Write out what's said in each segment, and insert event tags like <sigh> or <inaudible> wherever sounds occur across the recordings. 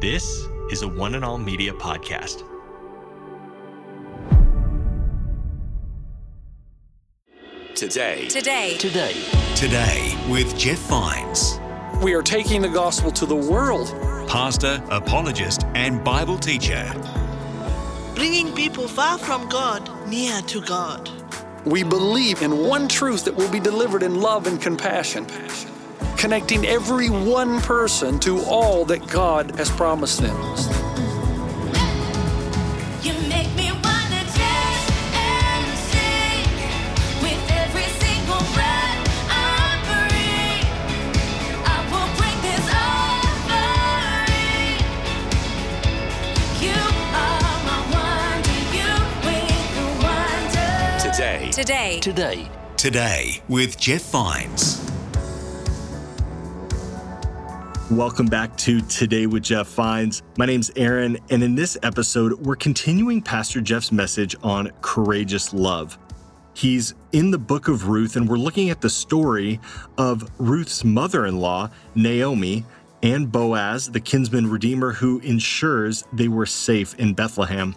This is a One and All Media podcast. Today, Today, Today, Today with Jeff Vines, We are taking the gospel to the world. pastor, apologist, and Bible teacher. bringing people far from God near to God. We believe in one truth that will be delivered in love and compassion, connecting every one person to all that God has promised them. You make me wanna dance and sing with every single breath I breathe. I will bring this offering. You are my wonder. You with the wonder. today, today, today, Today with Jeff Vines. Welcome back to Today with Jeff Vines. My name's Aaron, and in this episode, we're continuing Pastor Jeff's message on courageous love. He's in the book of Ruth, and we're looking at the story of Ruth's mother in law, Naomi, and Boaz, the kinsman redeemer who ensures they were safe in Bethlehem.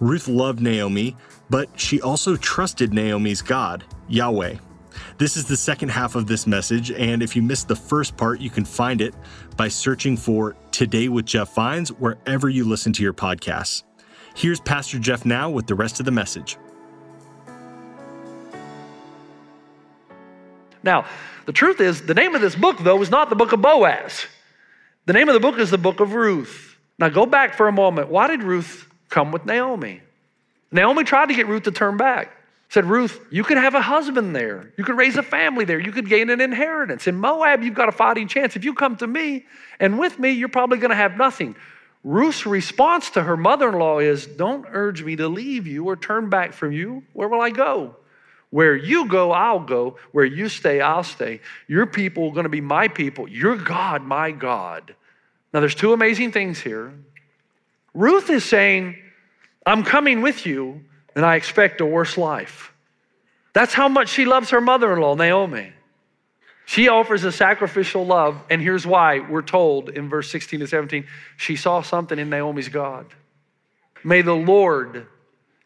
Ruth loved Naomi, but she also trusted Naomi's God, Yahweh. This is the second half of this message, and if you missed the first part, you can find it by searching for Today with Jeff Vines wherever you listen to your podcasts. Here's Pastor Jeff now with the rest of the message. Now, the truth is, the name of this book, though, is not the book of Boaz. The name of the book is the book of Ruth. Now, go back for a moment. Why did Ruth come with Naomi? Naomi tried to get Ruth to turn back. Said, Ruth, you could have a husband there. You could raise a family there. You could gain an inheritance. In Moab, you've got a fighting chance. If you come to me and with me, you're probably going to have nothing. Ruth's response to her mother in law is, Don't urge me to leave you or turn back from you. Where will I go? Where you go, I'll go. Where you stay, I'll stay. Your people are going to be my people. Your God, my God. Now, there's two amazing things here. Ruth is saying, I'm coming with you, and I expect a worse life. That's how much she loves her mother in law, Naomi. She offers a sacrificial love, and here's why we're told in verse 16 to 17 she saw something in Naomi's God. May the Lord,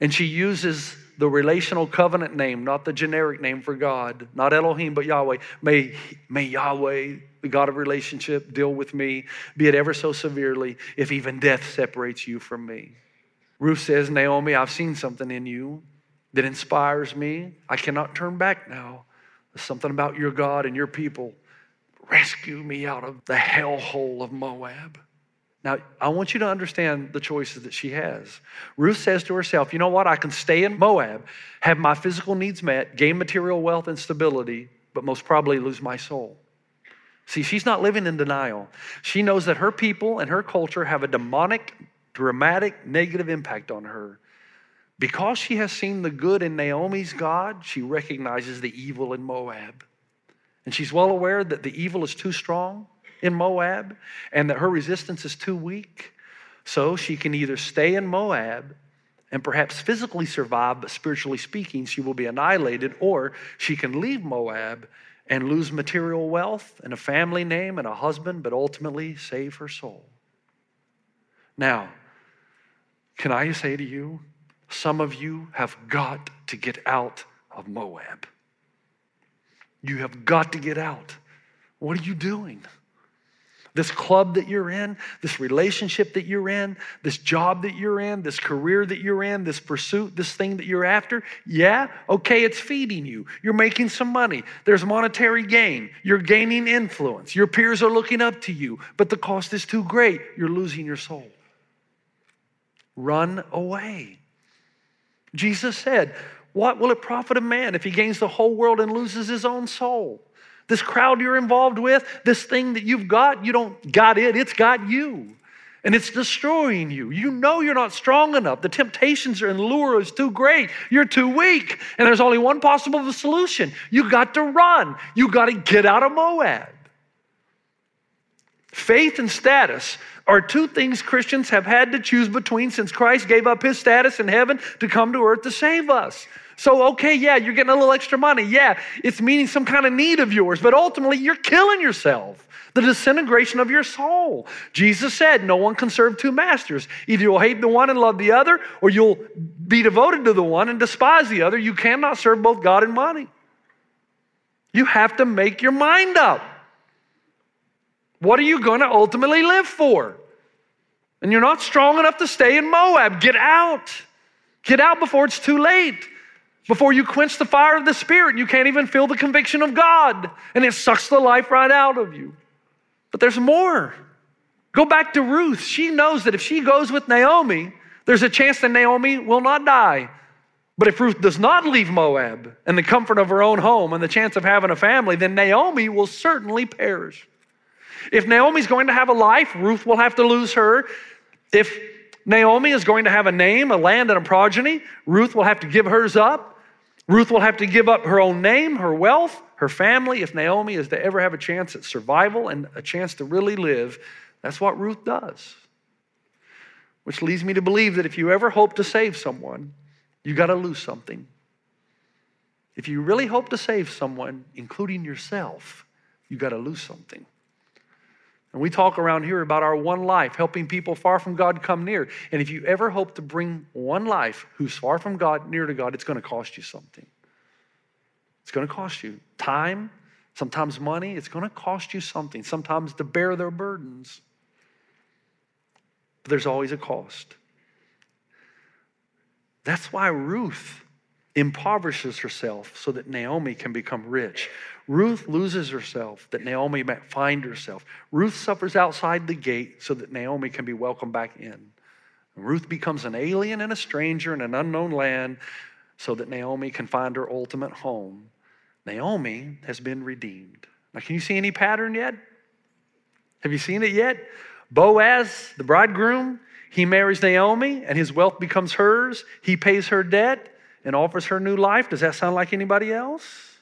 and she uses the relational covenant name, not the generic name for God, not Elohim, but Yahweh. May, may Yahweh, the God of relationship, deal with me, be it ever so severely, if even death separates you from me. Ruth says, Naomi, I've seen something in you that inspires me. I cannot turn back now. There's something about your God and your people. Rescue me out of the hellhole of Moab. Now, I want you to understand the choices that she has. Ruth says to herself, You know what? I can stay in Moab, have my physical needs met, gain material wealth and stability, but most probably lose my soul. See, she's not living in denial. She knows that her people and her culture have a demonic, dramatic, negative impact on her. Because she has seen the good in Naomi's God, she recognizes the evil in Moab. And she's well aware that the evil is too strong in Moab and that her resistance is too weak. So she can either stay in Moab and perhaps physically survive, but spiritually speaking, she will be annihilated, or she can leave Moab and lose material wealth and a family name and a husband, but ultimately save her soul. Now, can I say to you, some of you have got to get out of Moab. You have got to get out. What are you doing? This club that you're in, this relationship that you're in, this job that you're in, this career that you're in, this pursuit, this thing that you're after, yeah, okay, it's feeding you. You're making some money. There's monetary gain. You're gaining influence. Your peers are looking up to you, but the cost is too great. You're losing your soul. Run away. Jesus said, What will it profit a man if he gains the whole world and loses his own soul? This crowd you're involved with, this thing that you've got, you don't got it, it's got you. And it's destroying you. You know you're not strong enough. The temptations and lure is too great. You're too weak. And there's only one possible solution. You got to run. You got to get out of Moab. Faith and status are two things Christians have had to choose between since Christ gave up his status in heaven to come to earth to save us. So, okay, yeah, you're getting a little extra money. Yeah, it's meeting some kind of need of yours, but ultimately you're killing yourself. The disintegration of your soul. Jesus said, No one can serve two masters. Either you'll hate the one and love the other, or you'll be devoted to the one and despise the other. You cannot serve both God and money. You have to make your mind up. What are you going to ultimately live for? And you're not strong enough to stay in Moab. Get out. Get out before it's too late. Before you quench the fire of the Spirit, you can't even feel the conviction of God, and it sucks the life right out of you. But there's more. Go back to Ruth. She knows that if she goes with Naomi, there's a chance that Naomi will not die. But if Ruth does not leave Moab and the comfort of her own home and the chance of having a family, then Naomi will certainly perish. If Naomi's going to have a life, Ruth will have to lose her. If Naomi is going to have a name, a land, and a progeny, Ruth will have to give hers up. Ruth will have to give up her own name, her wealth, her family. If Naomi is to ever have a chance at survival and a chance to really live, that's what Ruth does. Which leads me to believe that if you ever hope to save someone, you got to lose something. If you really hope to save someone, including yourself, you got to lose something. And we talk around here about our one life, helping people far from God come near. And if you ever hope to bring one life who's far from God near to God, it's going to cost you something. It's going to cost you time, sometimes money. It's going to cost you something, sometimes to bear their burdens. But there's always a cost. That's why Ruth impoverishes herself so that Naomi can become rich. Ruth loses herself that Naomi might find herself. Ruth suffers outside the gate so that Naomi can be welcomed back in. Ruth becomes an alien and a stranger in an unknown land so that Naomi can find her ultimate home. Naomi has been redeemed. Now, can you see any pattern yet? Have you seen it yet? Boaz, the bridegroom, he marries Naomi and his wealth becomes hers. He pays her debt and offers her new life. Does that sound like anybody else?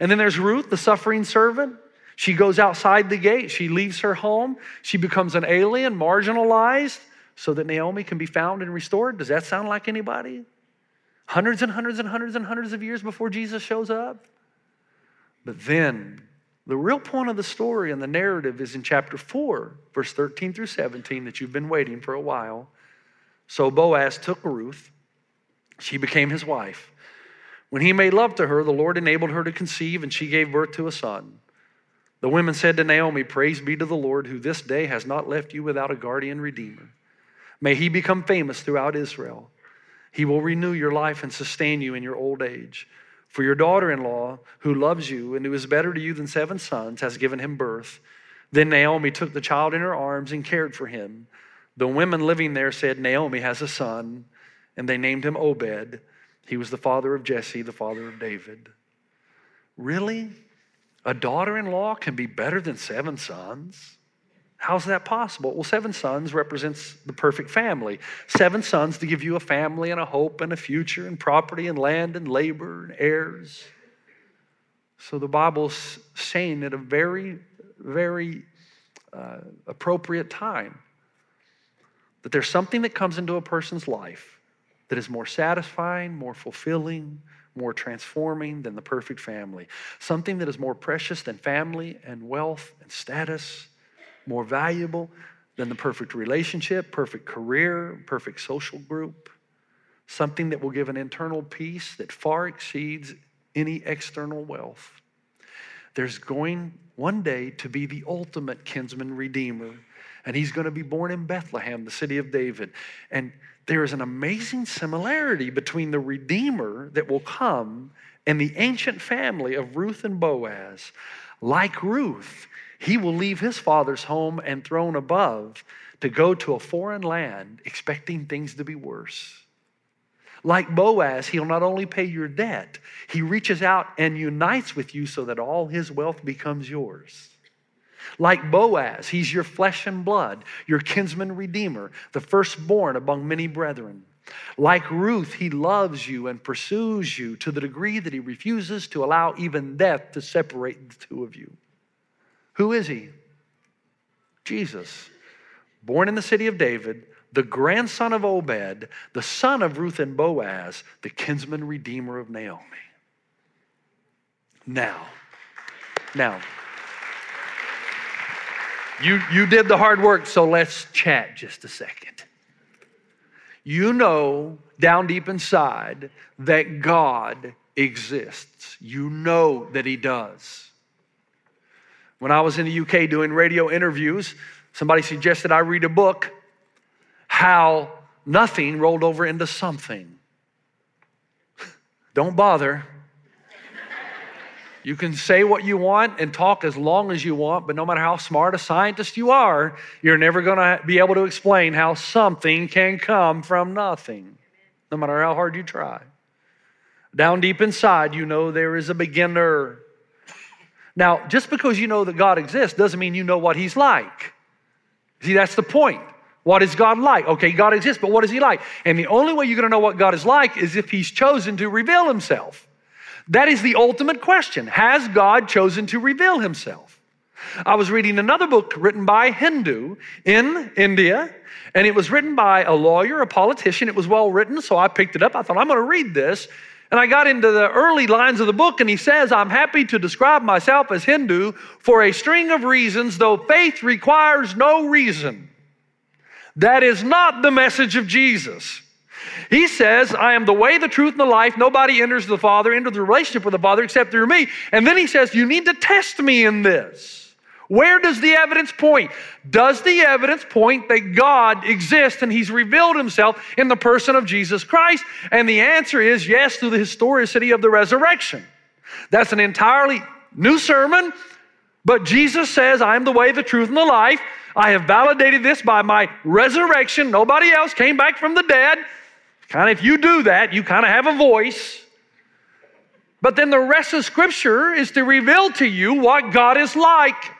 And then there's Ruth, the suffering servant. She goes outside the gate. She leaves her home. She becomes an alien, marginalized, so that Naomi can be found and restored. Does that sound like anybody? Hundreds and hundreds and hundreds and hundreds of years before Jesus shows up. But then, the real point of the story and the narrative is in chapter 4, verse 13 through 17, that you've been waiting for a while. So Boaz took Ruth, she became his wife. When he made love to her, the Lord enabled her to conceive, and she gave birth to a son. The women said to Naomi, Praise be to the Lord, who this day has not left you without a guardian redeemer. May he become famous throughout Israel. He will renew your life and sustain you in your old age. For your daughter in law, who loves you and who is better to you than seven sons, has given him birth. Then Naomi took the child in her arms and cared for him. The women living there said, Naomi has a son, and they named him Obed. He was the father of Jesse, the father of David. Really? A daughter in law can be better than seven sons? How's that possible? Well, seven sons represents the perfect family. Seven sons to give you a family and a hope and a future and property and land and labor and heirs. So the Bible's saying at a very, very uh, appropriate time that there's something that comes into a person's life that is more satisfying, more fulfilling, more transforming than the perfect family. Something that is more precious than family and wealth and status more valuable than the perfect relationship, perfect career, perfect social group. Something that will give an internal peace that far exceeds any external wealth. There's going one day to be the ultimate kinsman redeemer, and he's going to be born in Bethlehem, the city of David. And there is an amazing similarity between the redeemer that will come and the ancient family of Ruth and Boaz. Like Ruth, he will leave his father's home and throne above to go to a foreign land expecting things to be worse. Like Boaz, he'll not only pay your debt, he reaches out and unites with you so that all his wealth becomes yours. Like Boaz, he's your flesh and blood, your kinsman redeemer, the firstborn among many brethren. Like Ruth, he loves you and pursues you to the degree that he refuses to allow even death to separate the two of you. Who is he? Jesus. born in the city of David, the grandson of Obed, the son of Ruth and Boaz, the kinsman redeemer of Naomi. Now, now, you, you did the hard work, so let's chat just a second. You know down deep inside that God exists. You know that He does. When I was in the UK doing radio interviews, somebody suggested I read a book, How Nothing Rolled Over into Something. <laughs> Don't bother. You can say what you want and talk as long as you want, but no matter how smart a scientist you are, you're never going to be able to explain how something can come from nothing, no matter how hard you try. Down deep inside, you know there is a beginner. Now, just because you know that God exists doesn't mean you know what He's like. See, that's the point. What is God like? Okay, God exists, but what is He like? And the only way you're going to know what God is like is if He's chosen to reveal Himself. That is the ultimate question. Has God chosen to reveal himself? I was reading another book written by Hindu in India, and it was written by a lawyer, a politician. It was well written, so I picked it up. I thought, I'm going to read this. And I got into the early lines of the book, and he says, I'm happy to describe myself as Hindu for a string of reasons, though faith requires no reason. That is not the message of Jesus. He says, I am the way, the truth, and the life. Nobody enters the Father, into the relationship with the Father except through me. And then he says, You need to test me in this. Where does the evidence point? Does the evidence point that God exists and He's revealed Himself in the person of Jesus Christ? And the answer is yes, through the historicity of the resurrection. That's an entirely new sermon, but Jesus says, I am the way, the truth, and the life. I have validated this by my resurrection. Nobody else came back from the dead. Kind of, if you do that, you kind of have a voice. But then the rest of Scripture is to reveal to you what God is like.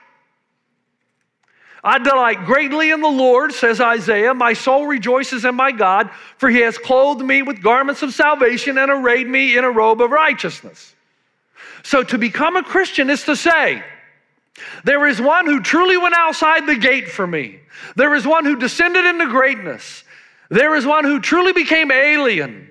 I delight greatly in the Lord, says Isaiah. My soul rejoices in my God, for he has clothed me with garments of salvation and arrayed me in a robe of righteousness. So to become a Christian is to say, there is one who truly went outside the gate for me. There is one who descended into greatness. There is one who truly became alien,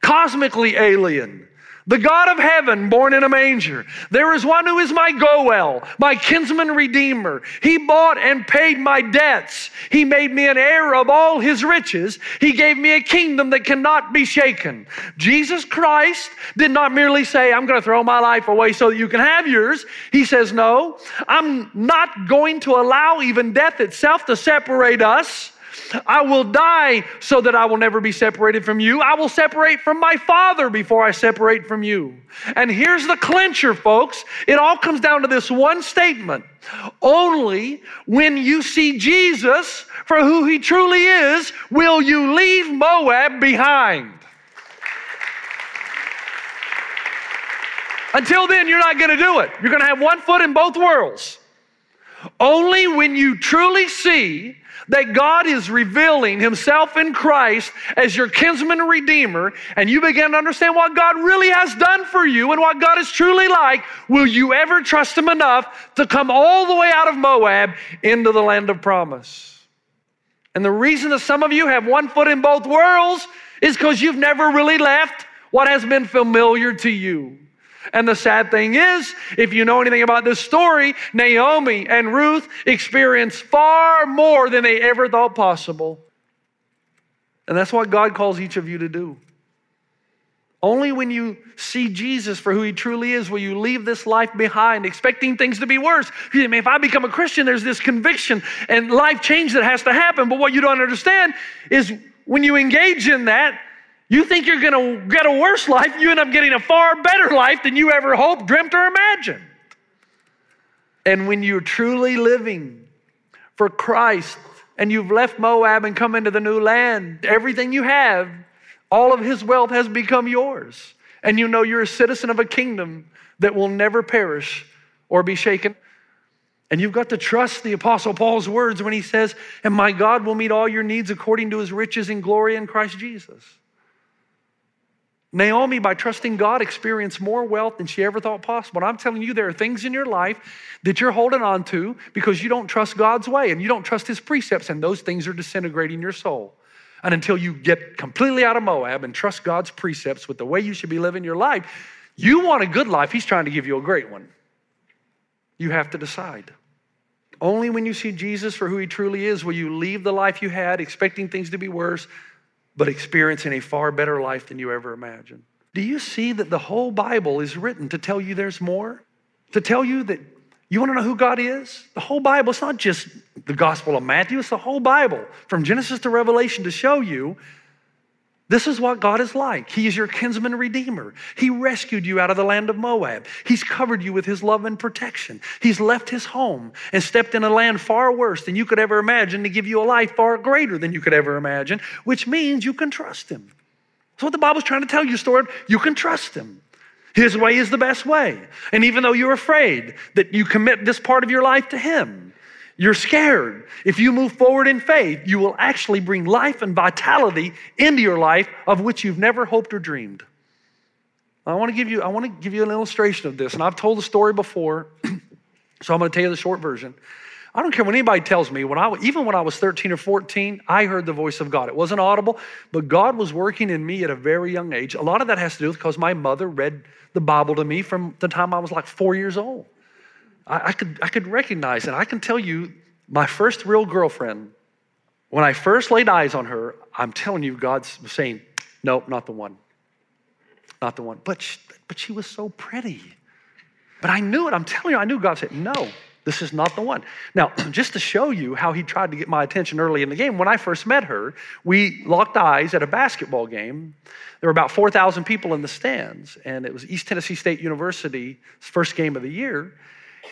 cosmically alien. The God of heaven born in a manger. There is one who is my Goel, my kinsman redeemer. He bought and paid my debts. He made me an heir of all his riches. He gave me a kingdom that cannot be shaken. Jesus Christ did not merely say, I'm going to throw my life away so that you can have yours. He says, No, I'm not going to allow even death itself to separate us. I will die so that I will never be separated from you. I will separate from my Father before I separate from you. And here's the clincher, folks. It all comes down to this one statement. Only when you see Jesus for who he truly is will you leave Moab behind. Until then, you're not going to do it. You're going to have one foot in both worlds. Only when you truly see that God is revealing Himself in Christ as your kinsman redeemer, and you begin to understand what God really has done for you and what God is truly like, will you ever trust Him enough to come all the way out of Moab into the land of promise? And the reason that some of you have one foot in both worlds is because you've never really left what has been familiar to you. And the sad thing is, if you know anything about this story, Naomi and Ruth experienced far more than they ever thought possible. And that's what God calls each of you to do. Only when you see Jesus for who he truly is will you leave this life behind, expecting things to be worse. I mean, if I become a Christian, there's this conviction and life change that has to happen. But what you don't understand is when you engage in that, you think you're going to get a worse life, you end up getting a far better life than you ever hoped, dreamt, or imagined. And when you're truly living for Christ and you've left Moab and come into the new land, everything you have, all of his wealth has become yours. And you know you're a citizen of a kingdom that will never perish or be shaken. And you've got to trust the Apostle Paul's words when he says, And my God will meet all your needs according to his riches and glory in Christ Jesus. Naomi, by trusting God, experienced more wealth than she ever thought possible. And I'm telling you, there are things in your life that you're holding on to because you don't trust God's way and you don't trust His precepts, and those things are disintegrating your soul. And until you get completely out of Moab and trust God's precepts with the way you should be living your life, you want a good life, He's trying to give you a great one. You have to decide. Only when you see Jesus for who He truly is will you leave the life you had expecting things to be worse but experiencing a far better life than you ever imagined. Do you see that the whole Bible is written to tell you there's more? To tell you that you want to know who God is? The whole Bible, it's not just the Gospel of Matthew, it's the whole Bible from Genesis to Revelation to show you this is what God is like. He is your kinsman redeemer. He rescued you out of the land of Moab. He's covered you with his love and protection. He's left his home and stepped in a land far worse than you could ever imagine to give you a life far greater than you could ever imagine, which means you can trust him. That's what the Bible's trying to tell you, Stuart. You can trust him. His way is the best way. And even though you're afraid that you commit this part of your life to him, you're scared. If you move forward in faith, you will actually bring life and vitality into your life of which you've never hoped or dreamed. I want to give you, I want to give you an illustration of this, and I've told the story before, <clears throat> so I'm going to tell you the short version. I don't care when anybody tells me, when I, even when I was 13 or 14, I heard the voice of God. It wasn't audible, but God was working in me at a very young age. A lot of that has to do with because my mother read the Bible to me from the time I was like four years old. I, I, could, I could recognize it. I can tell you, my first real girlfriend, when I first laid eyes on her, I'm telling you, God's saying, nope, not the one. Not the one. But she, but she was so pretty. But I knew it. I'm telling you, I knew God said, no, this is not the one. Now, <clears throat> just to show you how he tried to get my attention early in the game, when I first met her, we locked eyes at a basketball game. There were about 4,000 people in the stands, and it was East Tennessee State University's first game of the year.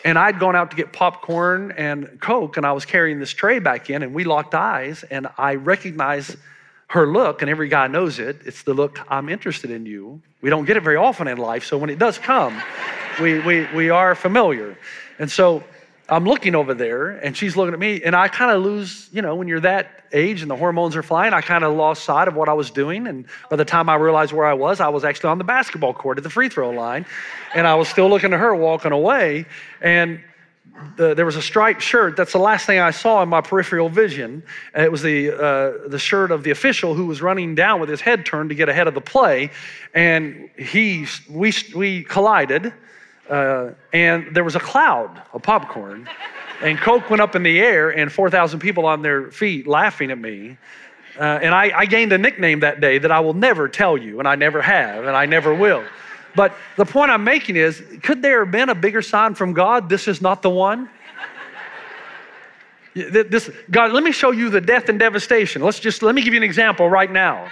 And I'd gone out to get popcorn and Coke, and I was carrying this tray back in, and we locked eyes, and I recognized her look, and every guy knows it. It's the look, I'm interested in you. We don't get it very often in life, so when it does come, we, we, we are familiar. And so I'm looking over there, and she's looking at me, and I kind of lose, you know, when you're that age and the hormones are flying, I kind of lost sight of what I was doing. And by the time I realized where I was, I was actually on the basketball court at the free throw line, and I was still looking at her walking away. And the, there was a striped shirt. That's the last thing I saw in my peripheral vision. And It was the, uh, the shirt of the official who was running down with his head turned to get ahead of the play. And he, we, we collided, uh, and there was a cloud of popcorn. And Coke went up in the air, and 4,000 people on their feet laughing at me. Uh, and I, I gained a nickname that day that I will never tell you, and I never have, and I never will. But the point I'm making is could there have been a bigger sign from God? This is not the one. This, God, let me show you the death and devastation. Let's just let me give you an example right now.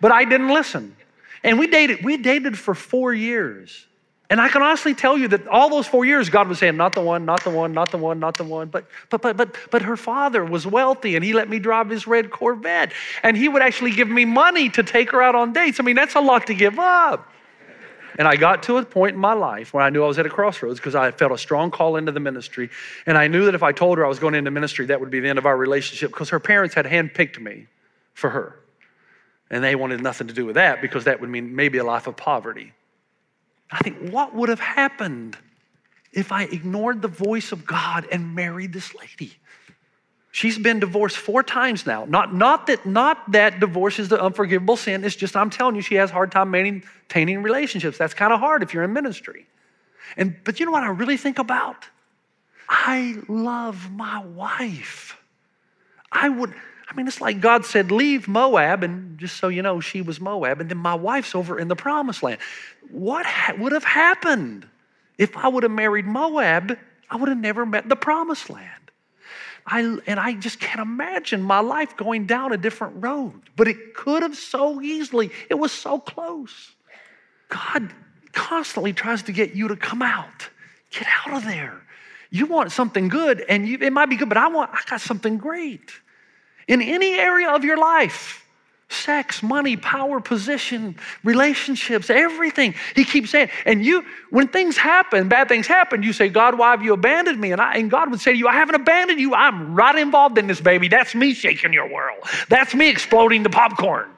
But I didn't listen. And we dated, we dated for four years. And I can honestly tell you that all those four years, God was saying, not the one, not the one, not the one, not the one. But but but but but her father was wealthy and he let me drive his red Corvette. And he would actually give me money to take her out on dates. I mean, that's a lot to give up. And I got to a point in my life where I knew I was at a crossroads because I felt a strong call into the ministry. And I knew that if I told her I was going into ministry, that would be the end of our relationship because her parents had handpicked me for her. And they wanted nothing to do with that because that would mean maybe a life of poverty. I think, what would have happened if I ignored the voice of God and married this lady? She's been divorced four times now. Not, not, that, not that divorce is the unforgivable sin. It's just I'm telling you, she has a hard time maintaining relationships. That's kind of hard if you're in ministry. And but you know what I really think about? I love my wife. I would, I mean, it's like God said, leave Moab, and just so you know, she was Moab, and then my wife's over in the promised land. What ha- would have happened if I would have married Moab? I would have never met the promised land. I, and I just can't imagine my life going down a different road. But it could have so easily. It was so close. God constantly tries to get you to come out. Get out of there. You want something good, and you, it might be good, but I want, I got something great. In any area of your life, sex, money, power, position, relationships, everything. He keeps saying, and you, when things happen, bad things happen, you say, God, why have you abandoned me? And, I, and God would say to you, I haven't abandoned you. I'm right involved in this, baby. That's me shaking your world. That's me exploding the popcorn.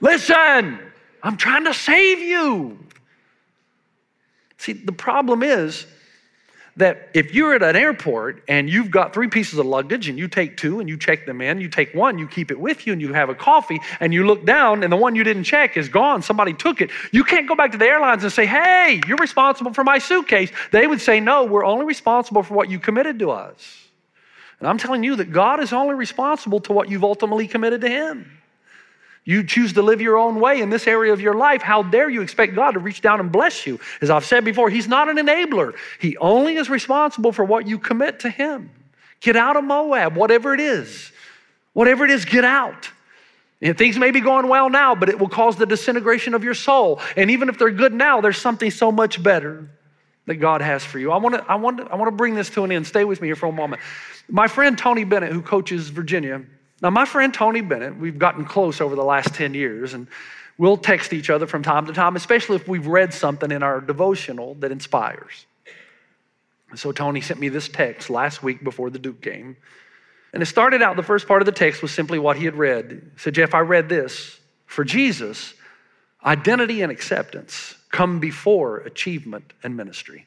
Listen, I'm trying to save you. See, the problem is that if you're at an airport and you've got three pieces of luggage and you take two and you check them in, you take one, you keep it with you, and you have a coffee, and you look down and the one you didn't check is gone, somebody took it, you can't go back to the airlines and say, hey, you're responsible for my suitcase. They would say, no, we're only responsible for what you committed to us. And I'm telling you that God is only responsible to what you've ultimately committed to Him. You choose to live your own way in this area of your life. How dare you expect God to reach down and bless you? As I've said before, He's not an enabler. He only is responsible for what you commit to Him. Get out of Moab, whatever it is. Whatever it is, get out. And things may be going well now, but it will cause the disintegration of your soul. And even if they're good now, there's something so much better that God has for you. I want to, I want I want to bring this to an end. Stay with me here for a moment. My friend Tony Bennett, who coaches Virginia, now, my friend Tony Bennett, we've gotten close over the last 10 years, and we'll text each other from time to time, especially if we've read something in our devotional that inspires. So, Tony sent me this text last week before the Duke game. And it started out, the first part of the text was simply what he had read. He said, Jeff, I read this. For Jesus, identity and acceptance come before achievement and ministry.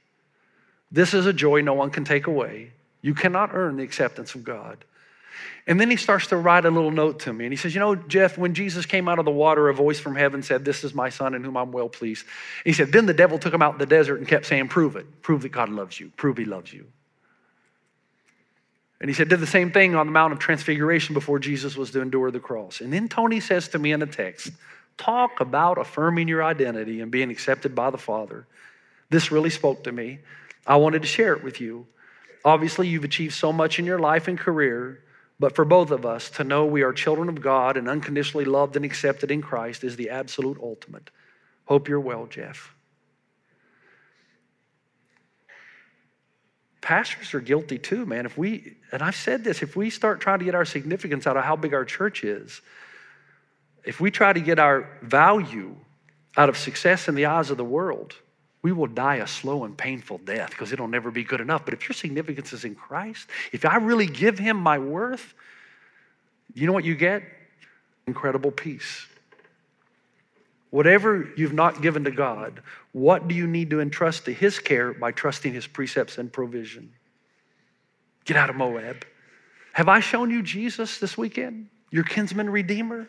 This is a joy no one can take away. You cannot earn the acceptance of God. And then he starts to write a little note to me. And he says, You know, Jeff, when Jesus came out of the water, a voice from heaven said, This is my son in whom I'm well pleased. he said, Then the devil took him out in the desert and kept saying, Prove it. Prove that God loves you. Prove he loves you. And he said, Did the same thing on the Mount of Transfiguration before Jesus was to endure the cross. And then Tony says to me in a text, Talk about affirming your identity and being accepted by the Father. This really spoke to me. I wanted to share it with you. Obviously, you've achieved so much in your life and career. But for both of us, to know we are children of God and unconditionally loved and accepted in Christ is the absolute ultimate. Hope you're well, Jeff. Pastors are guilty too, man. If we, and I've said this, if we start trying to get our significance out of how big our church is, if we try to get our value out of success in the eyes of the world, we will die a slow and painful death because it'll never be good enough. But if your significance is in Christ, if I really give Him my worth, you know what you get? Incredible peace. Whatever you've not given to God, what do you need to entrust to His care by trusting His precepts and provision? Get out of Moab. Have I shown you Jesus this weekend? Your kinsman redeemer?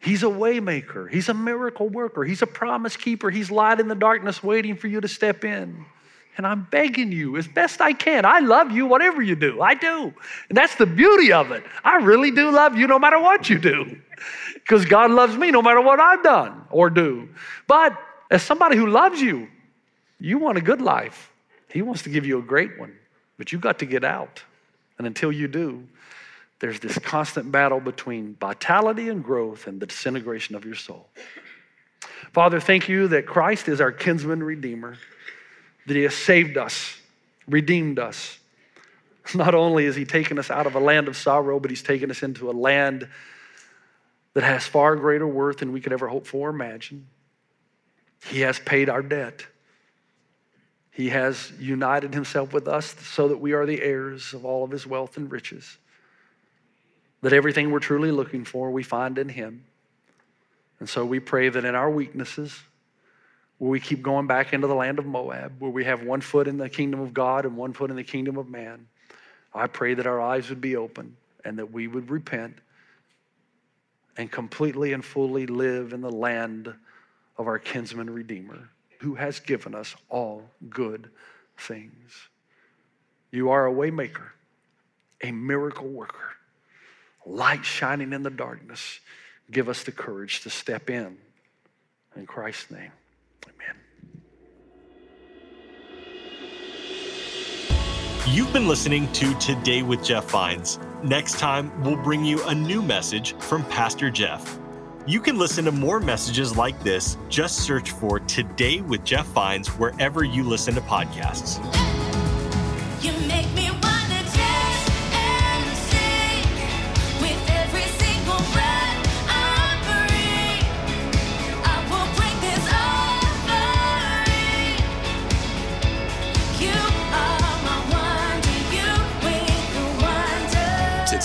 He's a waymaker. He's a miracle worker. He's a promise keeper. He's light in the darkness waiting for you to step in. And I'm begging you as best I can. I love you, whatever you do. I do. And that's the beauty of it. I really do love you no matter what you do. Because God loves me no matter what I've done or do. But as somebody who loves you, you want a good life. He wants to give you a great one. But you've got to get out. And until you do, there's this constant battle between vitality and growth and the disintegration of your soul. Father, thank you that Christ is our kinsman redeemer, that he has saved us, redeemed us. Not only has he taken us out of a land of sorrow, but he's taken us into a land that has far greater worth than we could ever hope for or imagine. He has paid our debt. He has united himself with us so that we are the heirs of all of his wealth and riches that everything we're truly looking for we find in Him. And so we pray that in our weaknesses, where we keep going back into the land of Moab, where we have one foot in the kingdom of God and one foot in the kingdom of man, I pray that our eyes would be open and that we would repent and completely and fully live in the land of our kinsman redeemer who has given us all good things. You are a waymaker, a miracle worker light shining in the darkness. Give us the courage to step in. In Christ's name, amen. You've been listening to Today with Jeff Vines. Next time, we'll bring you a new message from Pastor Jeff. You can listen to more messages like this. Just search for Today with Jeff Vines wherever you listen to podcasts.